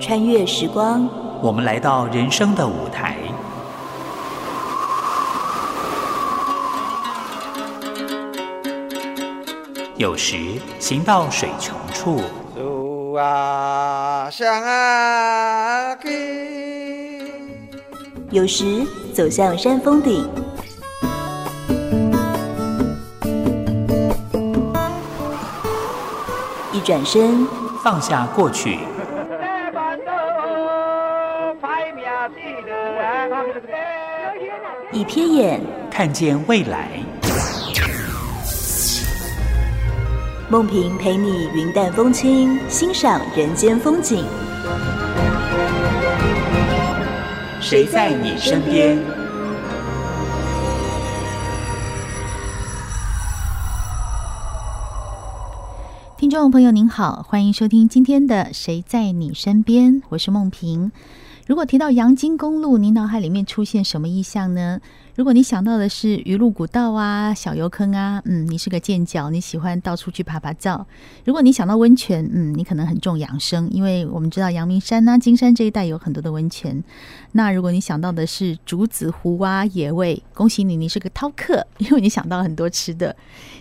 穿越时光，我们来到人生的舞台。有时行到水穷处，有时走向山峰顶。一转身，放下过去，一瞥眼，看见未来。梦萍陪你云淡风轻，欣赏人间风景。谁在你身边？听众朋友您好，欢迎收听今天的《谁在你身边》，我是梦萍。如果提到阳金公路，您脑海里面出现什么意象呢？如果你想到的是鱼路古道啊、小油坑啊，嗯，你是个健脚，你喜欢到处去爬爬照。如果你想到温泉，嗯，你可能很重养生，因为我们知道阳明山呐、金山这一带有很多的温泉。那如果你想到的是竹子湖啊、野味，恭喜你，你是个饕客，因为你想到很多吃的。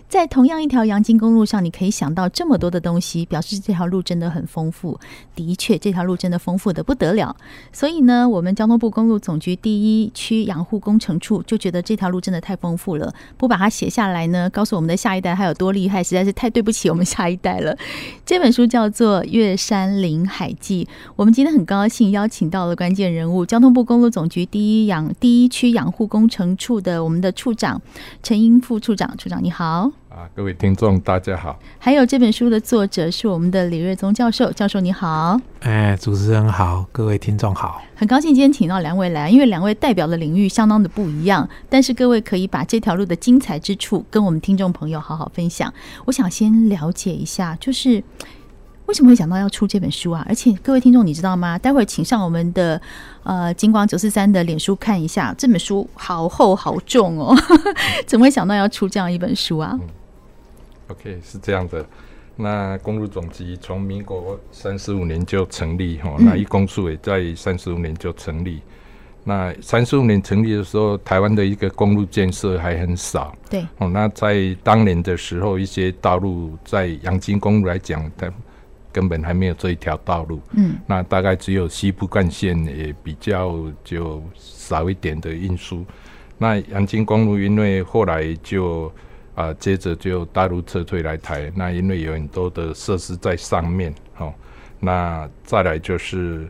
在同样一条阳金公路上，你可以想到这么多的东西，表示这条路真的很丰富。的确，这条路真的丰富的不得了。所以呢，我们交通部公路总局第一区养护工程处就觉得这条路真的太丰富了，不把它写下来呢，告诉我们的下一代它有多厉害，实在是太对不起我们下一代了。这本书叫做《岳山林海记》，我们今天很高兴邀请到了关键人物，交通部公路总局第一养第一区养护工程处的我们的处长陈英副处长，处长你好。啊，各位听众，大家好。还有这本书的作者是我们的李瑞宗教授，教授你好。哎，主持人好，各位听众好。很高兴今天请到两位来，因为两位代表的领域相当的不一样，但是各位可以把这条路的精彩之处跟我们听众朋友好好分享。我想先了解一下，就是。为什么会想到要出这本书啊？而且各位听众，你知道吗？待会儿请上我们的呃金光九四三的脸书看一下，这本书好厚好重哦，怎么会想到要出这样一本书啊？嗯，OK，是这样的。那公路总局从民国三十五年就成立哈，那一公署也在三十五年就成立。嗯、那三十五年成立的时候，台湾的一个公路建设还很少。对哦，那在当年的时候，一些道路在阳金公路来讲，它根本还没有这一条道路，嗯，那大概只有西部干线也比较就少一点的运输。那阳金公路因为后来就啊、呃，接着就大陆撤退来台，那因为有很多的设施在上面，哦，那再来就是，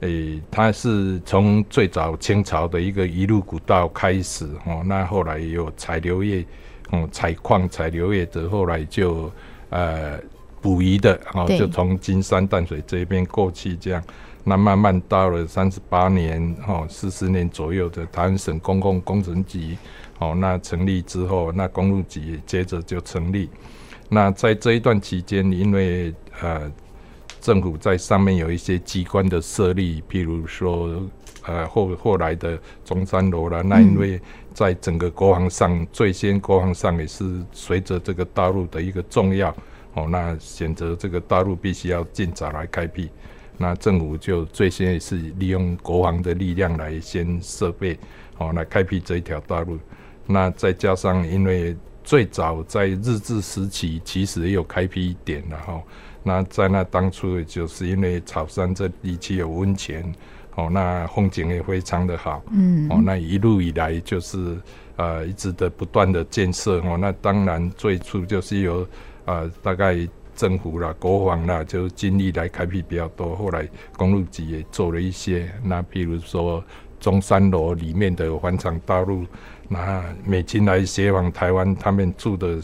诶、欸，它是从最早清朝的一个一路古道开始，哦，那后来有采硫业，哦，采矿采硫业的，后来就呃。捕鱼的，哦，就从金山淡水这边过去，这样，那慢慢到了三十八年，哦，四十年左右的台湾省公共工程局，哦，那成立之后，那公路局接着就成立。那在这一段期间，因为呃，政府在上面有一些机关的设立，譬如说，呃，后后来的中山楼了，那因为在整个国防上，最先国防上也是随着这个大陆的一个重要。哦，那选择这个大陆必须要尽早来开辟，那政府就最先也是利用国防的力量来先设备，哦，来开辟这一条道路。那再加上因为最早在日治时期其实也有开辟一点的哈，那在那当初就是因为草山这地区有温泉，哦，那风景也非常的好，嗯，哦，那一路以来就是呃一直的不断的建设，哦，那当然最初就是有。啊、呃，大概政府啦、国防啦，就精力来开辟比较多。后来公路局也做了一些，那譬如说中山楼里面的环场道路，那美军来协防台湾，他们住的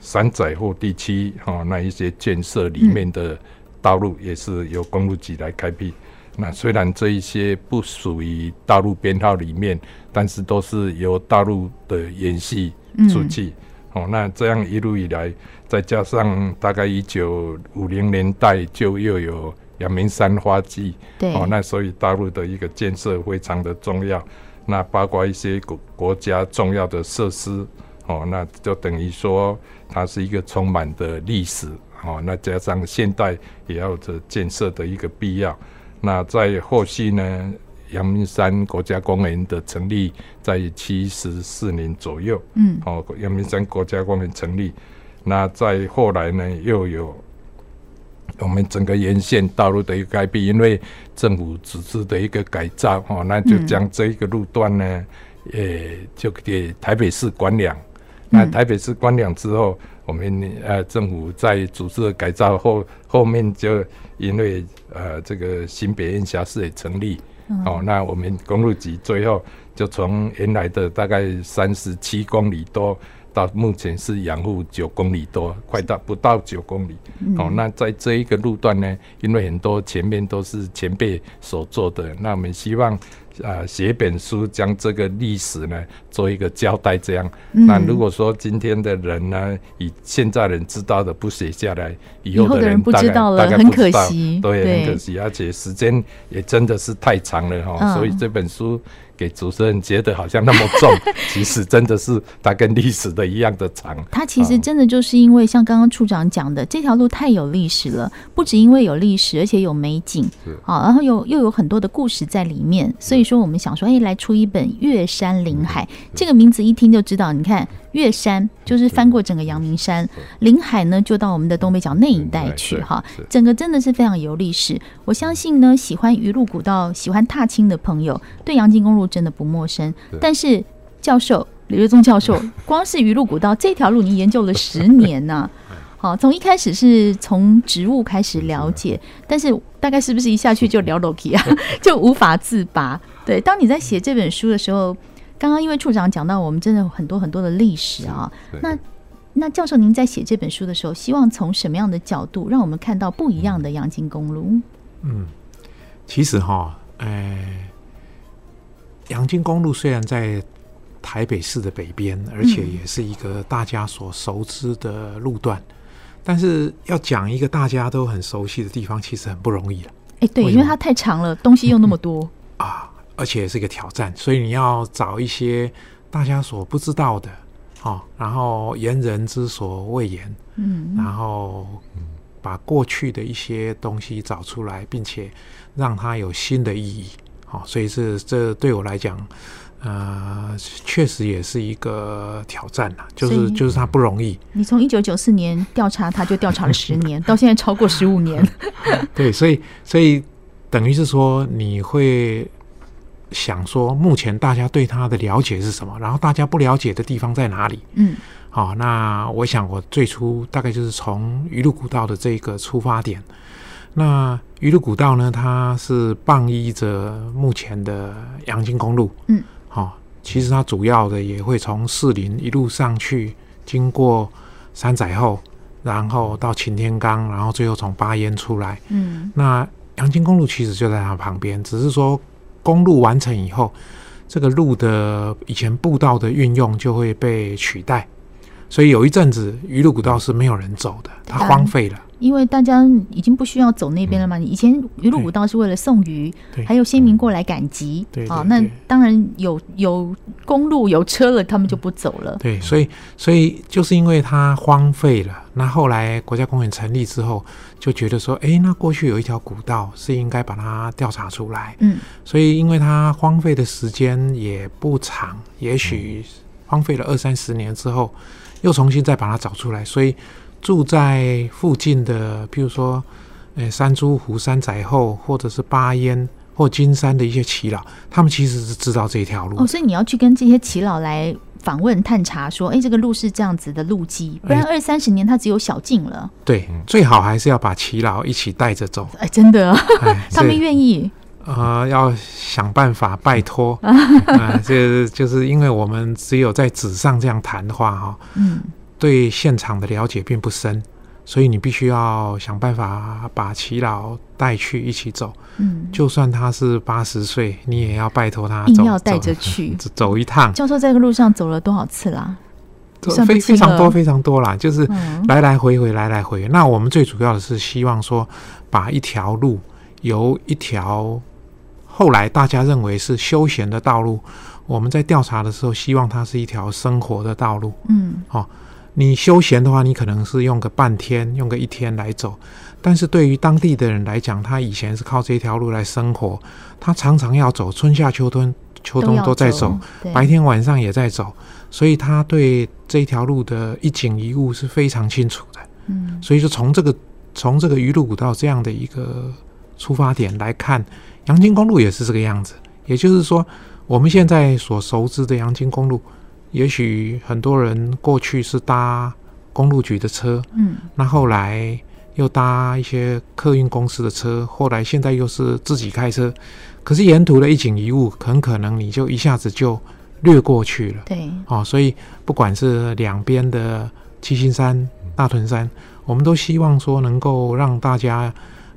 山仔或地区，哈，那一些建设里面的道路也是由公路局来开辟。嗯、那虽然这一些不属于道路编号里面，但是都是由道路的延续出去。嗯哦，那这样一路以来，再加上大概一九五零年代就又有阳明山花季，对，哦，那所以大陆的一个建设非常的重要，那包括一些国国家重要的设施，哦，那就等于说它是一个充满的历史哦，那加上现代也要这建设的一个必要。那在后续呢，阳明山国家公园的成立在七十四年左右，嗯，哦，阳明山国家公园成立，那在后来呢，又有我们整个沿线道路的一个改变，因为政府组织的一个改造，哦，那就将这一个路段呢，呃、嗯，就给台北市管两。那台北市关两之后，我们呃政府在组织的改造后，后面就因为呃这个新北市也成立，嗯、哦，那我们公路局最后就从原来的大概三十七公里多，到目前是养护九公里多，快到不到九公里。嗯、哦，那在这一个路段呢，因为很多前面都是前辈所做的，那我们希望。啊，写本书将这个历史呢做一个交代，这样。嗯、那如果说今天的人呢，以现在人知道的不写下来，以后的人不知道了，很可惜，对，很可惜，而且时间也真的是太长了哈，嗯、所以这本书。给主持人觉得好像那么重，其实真的是它跟历史的一样的长。它其实真的就是因为像刚刚处长讲的，这条路太有历史了，不止因为有历史，而且有美景，好，然后有又有很多的故事在里面。所以说，我们想说，哎，来出一本《月山林海》这个名字一听就知道，你看。岳山就是翻过整个阳明山，临海呢就到我们的东北角那一带去哈，整个真的是非常有历史。我相信呢，喜欢鱼路古道、喜欢踏青的朋友，对阳金公路真的不陌生。但是教授李瑞宗教授，光是鱼路古道这条路，你研究了十年呐、啊。好，从一开始是从植物开始了解，但是大概是不是一下去就聊楼梯啊，就无法自拔？对，当你在写这本书的时候。刚刚因为处长讲到，我们真的有很多很多的历史啊。那那教授，您在写这本书的时候，希望从什么样的角度让我们看到不一样的阳金公路？嗯，其实哈，呃，阳金公路虽然在台北市的北边，而且也是一个大家所熟知的路段，嗯、但是要讲一个大家都很熟悉的地方，其实很不容易了。哎，对，因为它太长了，东西又那么多、嗯、啊。而且是一个挑战，所以你要找一些大家所不知道的，哦，然后言人之所未言，嗯，然后把过去的一些东西找出来，并且让它有新的意义，哦，所以是这对我来讲，呃，确实也是一个挑战呐，就是就是它不容易。你从一九九四年调查，他就调查了十年，到现在超过十五年。对，所以所以等于是说你会。想说，目前大家对它的了解是什么？然后大家不了解的地方在哪里？嗯，好，那我想我最初大概就是从鱼路古道的这个出发点。那鱼路古道呢，它是傍依着目前的阳金公路。嗯，好，其实它主要的也会从士林一路上去，经过山仔后，然后到擎天岗，然后最后从巴烟出来。嗯，那阳金公路其实就在它旁边，只是说。公路完成以后，这个路的以前步道的运用就会被取代，所以有一阵子鱼路古道是没有人走的，它荒废了。因为大家已经不需要走那边了嘛。以前鱼路古道是为了送鱼，还有先民过来赶集。对啊，那当然有有公路有车了，他们就不走了。对，所以所以就是因为它荒废了。那后来国家公园成立之后，就觉得说，哎，那过去有一条古道是应该把它调查出来。嗯，所以因为它荒废的时间也不长，也许荒废了二三十年之后，又重新再把它找出来，所以。住在附近的，譬如说，诶，山猪湖、山仔后，或者是巴烟或金山的一些耆老，他们其实是知道这条路。哦，所以你要去跟这些耆老来访问、探查，说，哎，这个路是这样子的路基，不然二三十年它只有小径了。对，最好还是要把耆老一起带着走。哎，真的，他们愿意。呃，要想办法拜托 啊，这就是因为我们只有在纸上这样谈的话，哈，嗯。对现场的了解并不深，所以你必须要想办法把耆老带去一起走。嗯，就算他是八十岁，你也要拜托他走，硬要带着去走，走一趟。教授在这个路上走了多少次啦？非非常多非常多啦，就是来来回回，来来回回。那我们最主要的是希望说，把一条路由一条后来大家认为是休闲的道路，我们在调查的时候，希望它是一条生活的道路。嗯，好。你休闲的话，你可能是用个半天，用个一天来走。但是对于当地的人来讲，他以前是靠这条路来生活，他常常要走，春夏秋冬，秋冬都在走，走白天晚上也在走，所以他对这条路的一景一物是非常清楚的。嗯，所以说从这个从这个鱼路古道这样的一个出发点来看，阳金公路也是这个样子。也就是说，我们现在所熟知的阳金公路，也许很多人过去是搭公路局的车，嗯，那后来。又搭一些客运公司的车，后来现在又是自己开车，可是沿途的一景一物，很可能你就一下子就略过去了。对，哦，所以不管是两边的七星山、大屯山，我们都希望说能够让大家，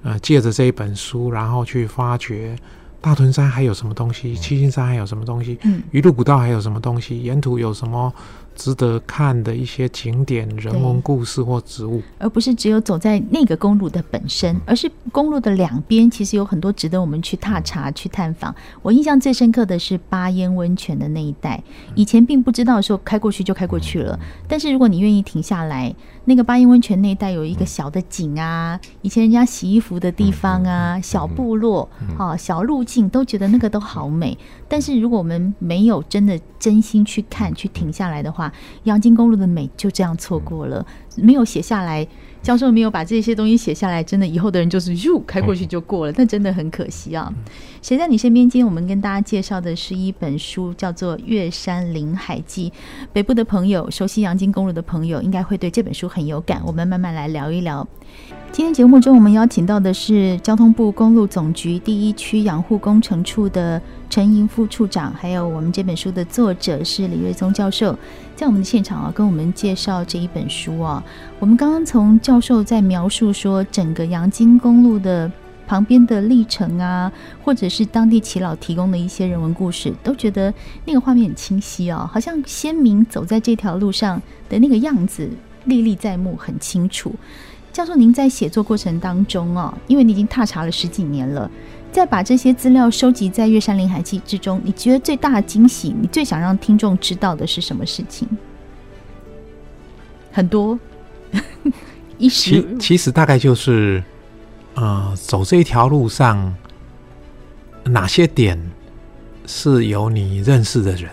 呃，借着这一本书，然后去发掘大屯山还有什么东西，七星山还有什么东西，嗯，鱼路古道还有什么东西，沿途有什么。值得看的一些景点、人文故事或植物，而不是只有走在那个公路的本身，而是公路的两边，其实有很多值得我们去踏查、去探访。我印象最深刻的是八烟温泉的那一带，以前并不知道说，开过去就开过去了。但是如果你愿意停下来，那个八音温泉那一带有一个小的井啊，以前人家洗衣服的地方啊，小部落啊，小路径，都觉得那个都好美。但是如果我们没有真的真心去看、去停下来的话，阳金公路的美就这样错过了。没有写下来，教授没有把这些东西写下来，真的以后的人就是哟开过去就过了，但真的很可惜啊。谁在你身边？今天我们跟大家介绍的是一本书，叫做《月山林海记》。北部的朋友，熟悉阳金公路的朋友，应该会对这本书很有感。我们慢慢来聊一聊。今天节目中，我们邀请到的是交通部公路总局第一区养护工程处的陈莹副处长，还有我们这本书的作者是李瑞宗教授，在我们的现场啊，跟我们介绍这一本书啊。我们刚刚从教授在描述说整个阳金公路的旁边的历程啊，或者是当地耆老提供的一些人文故事，都觉得那个画面很清晰啊，好像鲜明走在这条路上的那个样子历历在目，很清楚。教授，您在写作过程当中哦，因为你已经踏查了十几年了，在把这些资料收集在《月山林海记》之中，你觉得最大的惊喜，你最想让听众知道的是什么事情？很多，一时其实大概就是，呃，走这一条路上，哪些点是有你认识的人？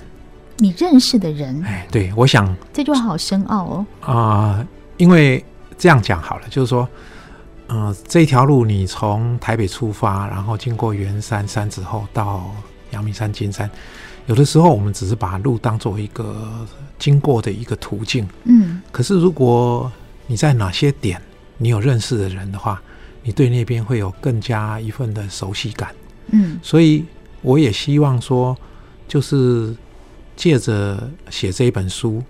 你认识的人？哎，对，我想这句话好深奥哦。啊、呃，因为。这样讲好了，就是说，嗯、呃，这条路你从台北出发，然后经过圆山、山子后到阳明山、金山，有的时候我们只是把路当做一个经过的一个途径。嗯。可是如果你在哪些点你有认识的人的话，你对那边会有更加一份的熟悉感。嗯。所以我也希望说，就是借着写这一本书，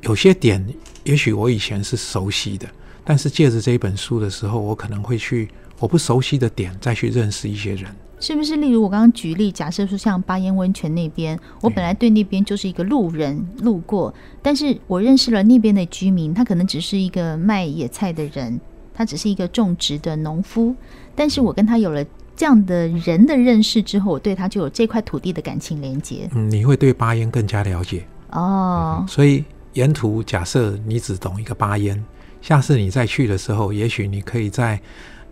有些点也许我以前是熟悉的。但是借着这一本书的时候，我可能会去我不熟悉的点再去认识一些人，是不是？例如我刚刚举例，假设说像巴烟温泉那边，我本来对那边就是一个路人路过，但是我认识了那边的居民，他可能只是一个卖野菜的人，他只是一个种植的农夫，但是我跟他有了这样的人的认识之后，我对他就有这块土地的感情连接。嗯，你会对巴烟更加了解哦。嗯，所以沿途假设你只懂一个巴烟。下次你再去的时候，也许你可以在，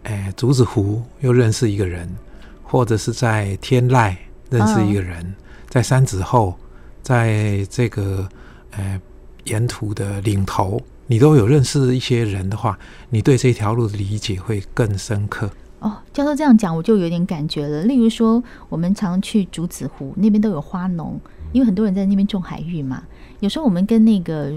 诶、呃、竹子湖又认识一个人，或者是在天籁认识一个人，在山子后，在这个呃沿途的岭头，你都有认识一些人的话，你对这条路的理解会更深刻。哦，教授这样讲，我就有点感觉了。例如说，我们常去竹子湖那边都有花农，因为很多人在那边种海芋嘛。有时候我们跟那个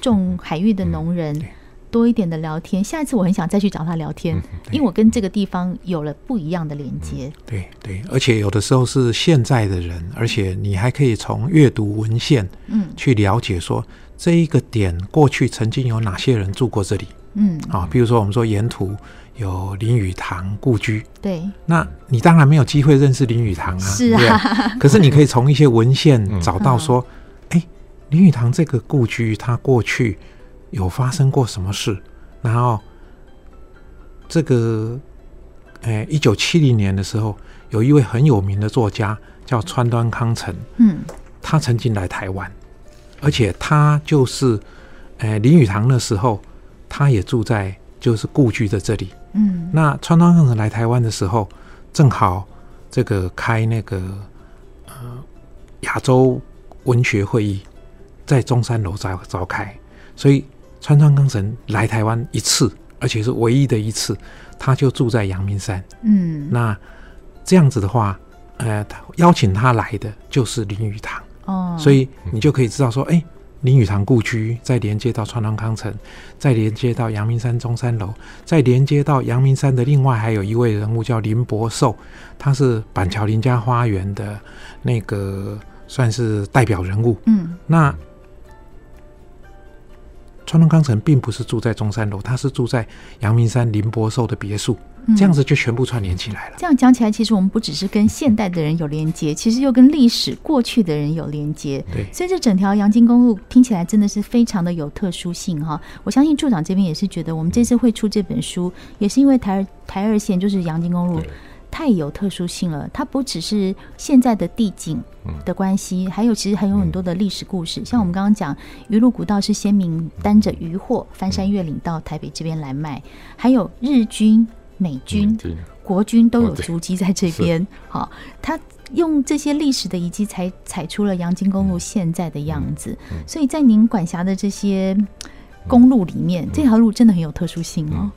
种海芋的农人。嗯多一点的聊天，下一次我很想再去找他聊天，嗯、因为我跟这个地方有了不一样的连接。嗯、对对，而且有的时候是现在的人，而且你还可以从阅读文献，嗯，去了解说这一个点过去曾经有哪些人住过这里，嗯。啊，比如说我们说沿途有林语堂故居，对，那你当然没有机会认识林语堂啊，是啊，可是你可以从一些文献找到说，哎、嗯，林语堂这个故居他过去。有发生过什么事？然后，这个，哎，一九七零年的时候，有一位很有名的作家叫川端康成，嗯，他曾经来台湾，而且他就是，哎，林语堂的时候，他也住在就是故居的这里。嗯，那川端康成来台湾的时候，正好这个开那个呃亚洲文学会议，在中山楼召召开，所以川端康成来台湾一次，而且是唯一的一次，他就住在阳明山。嗯，那这样子的话，呃，邀请他来的就是林语堂。哦，所以你就可以知道说，哎、欸。林语堂故居，再连接到川端康成，再连接到阳明山中山楼，再连接到阳明山的另外还有一位人物叫林伯寿，他是板桥林家花园的那个算是代表人物。嗯，那川端康成并不是住在中山楼，他是住在阳明山林伯寿的别墅。这样子就全部串联起来了。嗯，这样讲起来，其实我们不只是跟现代的人有连接，其实又跟历史过去的人有连接。对，所以这整条阳金公路听起来真的是非常的有特殊性哈。我相信处长这边也是觉得，我们这次会出这本书，也是因为台台二线就是阳金公路太有特殊性了。它不只是现在的地景的关系，还有其实还有很多的历史故事。像我们刚刚讲，鱼路古道是先民担着渔货翻山越岭到台北这边来卖，还有日军。美军、国军都有足迹在这边。好，他用这些历史的遗迹，才踩出了阳金公路现在的样子。所以在您管辖的这些公路里面，这条路真的很有特殊性哦。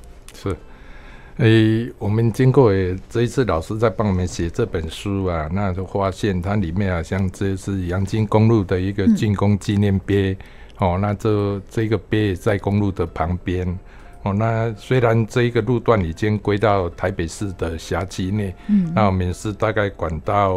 是，诶、欸，我们经过这一次老师在帮我们写这本书啊，那就发现它里面啊像这是阳金公路的一个竣工纪念碑。哦，那这这个碑在公路的旁边。哦，那虽然这一个路段已经归到台北市的辖区内，嗯，那我们是大概管到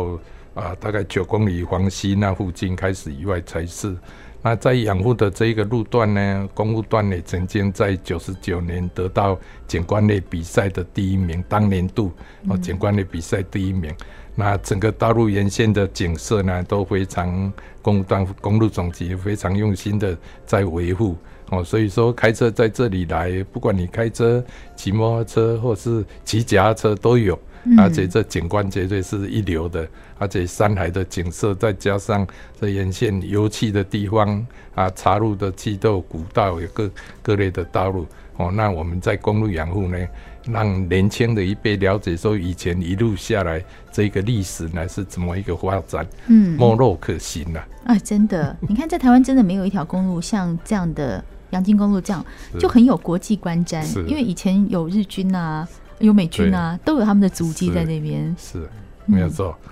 啊、呃，大概九公里黄溪那附近开始以外才是。那在养护的这一个路段呢，公路段呢，曾经在九十九年得到景观类比赛的第一名，当年度哦景观类比赛第一名。那整个道路沿线的景色呢，都非常公路段公路总局非常用心的在维护。哦，所以说开车在这里来，不管你开车、骑摩托车或是骑脚踏车都有，而且这景观绝对是一流的，而且山海的景色，再加上这沿线油气的地方啊，茶路的气道、古道有各各类的道路。哦，那我们在公路养护呢，让年轻的一辈了解说，以前一路下来这个历史呢是怎么一个发展，嗯，没落可行了啊，真的，你看在台湾真的没有一条公路像这样的。阳金公路这样就很有国际观瞻，因为以前有日军啊，有美军啊，都有他们的足迹在那边。是，没有错。嗯，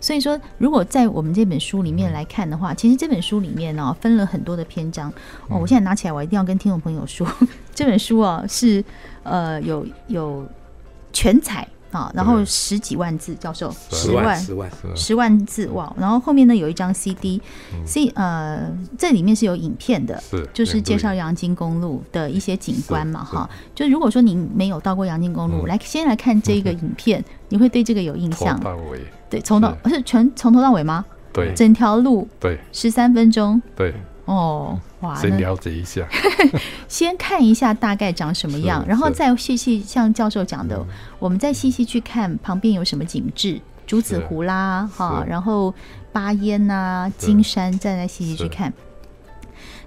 所以说，如果在我们这本书里面来看的话，嗯、其实这本书里面呢、哦，分了很多的篇章。哦，我现在拿起来，我一定要跟听众朋友说，嗯、这本书啊，是呃有有全彩。啊，然后十几万字，教授十万十万十万字哇！然后后面呢有一张 CD，C 呃这里面是有影片的，是就是介绍阳金公路的一些景观嘛哈。就如果说您没有到过阳金公路，来先来看这个 影片，你会对这个有印象。对，从头是。全从头到尾吗？对，整条路对。十三分钟？对。哦，哇！先了解一下，先看一下大概长什么样，然后再细细像教授讲的，我们再细细去看旁边有什么景致，竹子湖啦，哈，然后巴烟呐，金山，再来细细去看。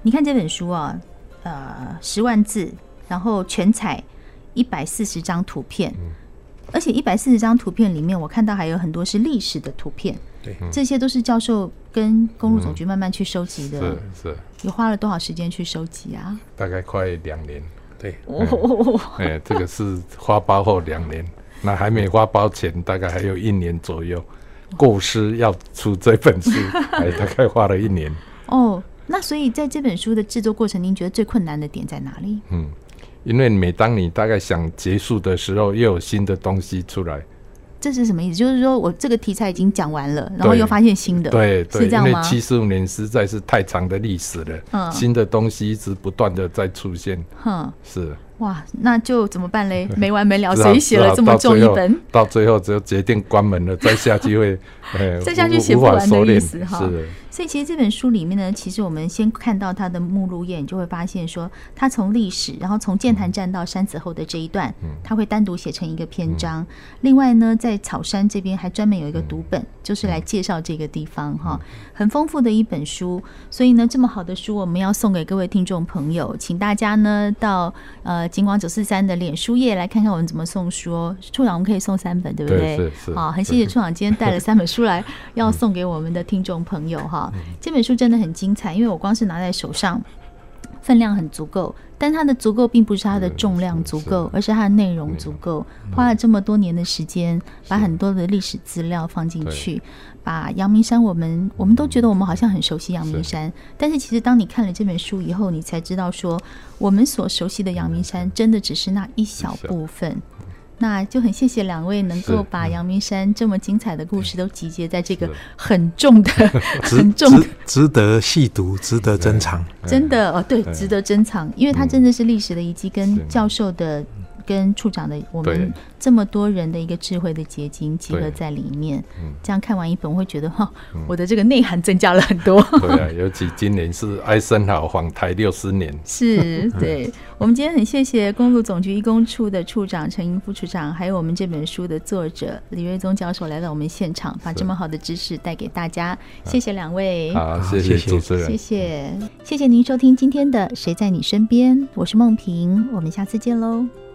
你看这本书啊，呃，十万字，然后全彩一百四十张图片，而且一百四十张图片里面，我看到还有很多是历史的图片。对这些都是教授跟公路总局慢慢去收集的。是是。你花了多少时间去收集啊？大概快两年。对。哦。哎，这个是花包后两年，那还没花包前大概还有一年左右。构思要出这本书，还 大概花了一年。哦，那所以在这本书的制作过程，您觉得最困难的点在哪里？嗯，因为每当你大概想结束的时候，又有新的东西出来。这是什么意思？就是说我这个题材已经讲完了，然后又发现新的，对，对，是这样吗？因为七十五年实在是太长的历史了，嗯，新的东西一直不断的在出现，嗯，是。哇，那就怎么办嘞？没完没了，谁写了这么重一本？到最后只有决定关门了，再下去会，再下去写不完的意思哈。所以其实这本书里面呢，其实我们先看到它的目录页，你就会发现说，它从历史，然后从剑潭站到山子后的这一段，它会单独写成一个篇章。另外呢，在草山这边还专门有一个读本，就是来介绍这个地方哈，很丰富的一本书。所以呢，这么好的书，我们要送给各位听众朋友，请大家呢到呃警广九四三的脸书页来看看我们怎么送书哦。处长，我们可以送三本，对不对？对，是是。好，很谢谢 处长今天带了三本书来，要送给我们的听众朋友哈。这本书真的很精彩，因为我光是拿在手上，分量很足够。但它的足够并不是它的重量足够，而是它的内容足够。花了这么多年的时间，把很多的历史资料放进去，把阳明山，我们我们都觉得我们好像很熟悉阳明山，但是其实当你看了这本书以后，你才知道说，我们所熟悉的阳明山，真的只是那一小部分。那就很谢谢两位能够把阳明山这么精彩的故事都集结在这个很重的、很重的，值得细读，值得珍藏。真的哦，对，值得珍藏，因为它真的是历史的遗迹，跟教授的。跟处长的我们这么多人的一个智慧的结晶集合在里面，这样看完一本，我会觉得哈，我的这个内涵增加了很多。对啊，尤其今年是艾森豪访台六十年。是，对。我们今天很谢谢公路总局一公处的处长陈英副处长，还有我们这本书的作者李瑞宗教授来到我们现场，把这么好的知识带给大家。谢谢两位。好，谢谢主持人。谢谢，谢谢您收听今天的《谁在你身边》，我是梦萍，我们下次见喽。